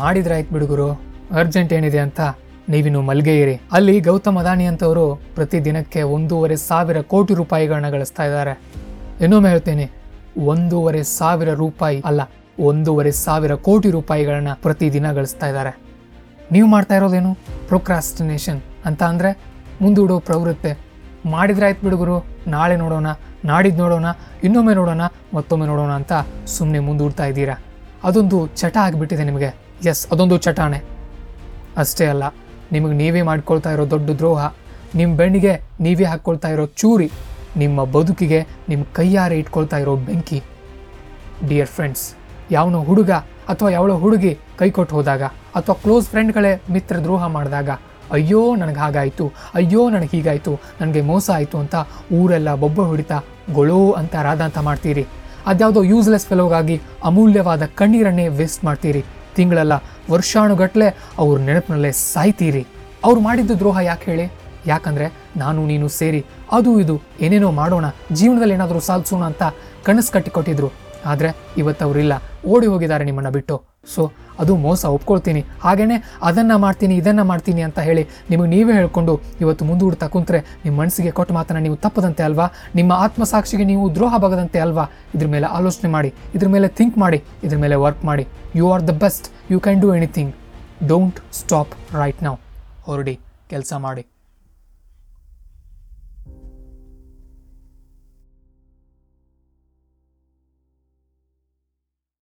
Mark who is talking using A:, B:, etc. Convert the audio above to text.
A: ಮಾಡಿದ್ರಾಯ್ತು ಬಿಡುಗರು urgent ಏನಿದೆ ಅಂತ ನೀವಿನ್ನು ಮಲ್ಗೆ ಇರಿ ಅಲ್ಲಿ ಗೌತಮ್ ಅದಾನಿ ಅಂತವರು ಪ್ರತಿ ದಿನಕ್ಕೆ ಒಂದೂವರೆ ಸಾವಿರ ಕೋಟಿ ರೂಪಾಯಿಗಳನ್ನ ಗಳಿಸ್ತಾ ಇದ್ದಾರೆ. ಇನ್ನೊಮ್ಮೆ ಹೇಳ್ತೇನೆ, ಒಂದೂವರೆ ಸಾವಿರ ರೂಪಾಯಿ ಅಲ್ಲ, ಒಂದೂವರೆ ಸಾವಿರ ಕೋಟಿ ರೂಪಾಯಿಗಳನ್ನ ಪ್ರತಿದಿನ ಗಳಿಸ್ತಾ ಇದ್ದಾರೆ. ನೀವು ಮಾಡ್ತಾ ಇರೋದೇನು? ಪ್ರೊಕ್ರಾಸ್ಟಿನೇಷನ್ ಅಂತ ಅಂದರೆ ಮುಂದೂಡೋ ಪ್ರವೃತ್ತಿ. ಮಾಡಿದ್ರಾಯ್ತು ಬಿಡುಗರು ನಾಳೆ ನೋಡೋಣ ನಾಡಿದ್ದು ನೋಡೋಣ, ಇನ್ನೊಮ್ಮೆ ನೋಡೋಣ, ಮತ್ತೊಮ್ಮೆ ನೋಡೋಣ ಅಂತ ಸುಮ್ಮನೆ ಮುಂದೂಡ್ತಾ ಇದ್ದೀರಾ. ಅದೊಂದು ಚಟ ಆಗಿಬಿಟ್ಟಿದೆ ನಿಮಗೆ. ಎಸ್ ಅದೊಂದು ಚಟಾಣೆ. ಅಷ್ಟೇ ಅಲ್ಲ, ನಿಮಗೆ ನೀವೇ ಮಾಡ್ಕೊಳ್ತಾ ಇರೋ ದೊಡ್ಡ ದ್ರೋಹ ನಿಮ್ಮ ಬೆಣ್ಣಿಗೆ ನೀವೇ ಹಾಕ್ಕೊಳ್ತಾ ಇರೋ ಚೂರಿ, ನಿಮ್ಮ ಬದುಕಿಗೆ ನಿಮ್ಮ ಕೈಯಾರೆ ಇಟ್ಕೊಳ್ತಾ ಇರೋ ಬೆಂಕಿ. ಡಿಯರ್ ಫ್ರೆಂಡ್ಸ್ ಯಾವನೋ ಹುಡುಗ ಅಥವಾ ಯಾವಳೋ ಹುಡುಗಿ ಕೈ ಕೊಟ್ಟು ಹೋದಾಗ ಅಥವಾ ಕ್ಲೋಸ್ ಫ್ರೆಂಡ್ಗಳೇ ಮಿತ್ರ ದ್ರೋಹ ಮಾಡಿದಾಗ, ಅಯ್ಯೋ ನನಗೆ ಹಾಗಾಯಿತು, ಅಯ್ಯೋ ನನಗೆ ಹೀಗಾಯಿತು, ನನಗೆ ಮೋಸ ಆಯಿತು ಅಂತ ಊರೆಲ್ಲ ಬೊಬ್ಬ ಹೊಡಿತಾ ಗೊಳೋ ಅಂತ ರಾಧಾಂತ ಮಾಡ್ತೀರಿ. ಅದ್ಯಾವುದೋ ಯೂಸ್ಲೆಸ್ ಫೆಲೋಗಾಗಿ ಅಮೂಲ್ಯವಾದ ಕಣ್ಣೀರನ್ನೇ ವೇಸ್ಟ್ ಮಾಡ್ತೀರಿ. ತಿಂಗಳೆಲ್ಲ, ವರ್ಷಾನುಗಟ್ಲೆ ಅವ್ರ ನೆನಪಿನಲ್ಲೇ ಸಾಯ್ತೀರಿ. ಅವ್ರು ಮಾಡಿದ್ದು ದ್ರೋಹ ಯಾಕೆ ಹೇಳಿ? ಯಾಕಂದ್ರೆ ನಾನು ನೀನು ಸೇರಿ, ಅದು ಇದು ಏನೇನೋ ಮಾಡೋಣ, ಜೀವನದಲ್ಲಿ ಏನಾದರೂ ಸಾಧಿಸೋಣ ಅಂತ ಕನಸು ಕಟ್ಟಿಕೊಟ್ಟಿದ್ರು. ಆದರೆ ಇವತ್ತು ಅವರಿಲ್ಲ. ಓಡಿ ಹೋಗಿದ್ದಾರೆ ನಿಮ್ಮನ್ನು ಬಿಟ್ಟು. ಸೊ ಅದು ಮೋಸ ಒಪ್ಕೊಳ್ತೀನಿ. ಹಾಗೇ ಅದನ್ನು ಮಾಡ್ತೀನಿ, ಇದನ್ನು ಮಾಡ್ತೀನಿ ಅಂತ ಹೇಳಿ ನಿಮಗೆ ನೀವೇ ಹೇಳ್ಕೊಂಡು ಇವತ್ತು ಮುಂದೂಡ್ತಾ ಕುಂತ್ರೆ ನಿಮ್ಮ ಮನಸ್ಸಿಗೆ ಕೊಟ್ಟ ಮಾತನ್ನು ನೀವು ತಪ್ಪದಂತೆ ಅಲ್ವಾ? ನಿಮ್ಮ ಆತ್ಮಸಾಕ್ಷಿಗೆ ನೀವು ದ್ರೋಹ ಬಾಗದಂತೆ ಅಲ್ವಾ? ಇದ್ರ ಮೇಲೆ ಆಲೋಚನೆ ಮಾಡಿ, ಇದ್ರ ಮೇಲೆ ಥಿಂಕ್ ಮಾಡಿ, ಇದ್ರ ಮೇಲೆ ವರ್ಕ್ ಮಾಡಿ. You are the best you can do anything don't stop right ನಾವು ಹೊರಡಿ, ಕೆಲಸ ಮಾಡಿ.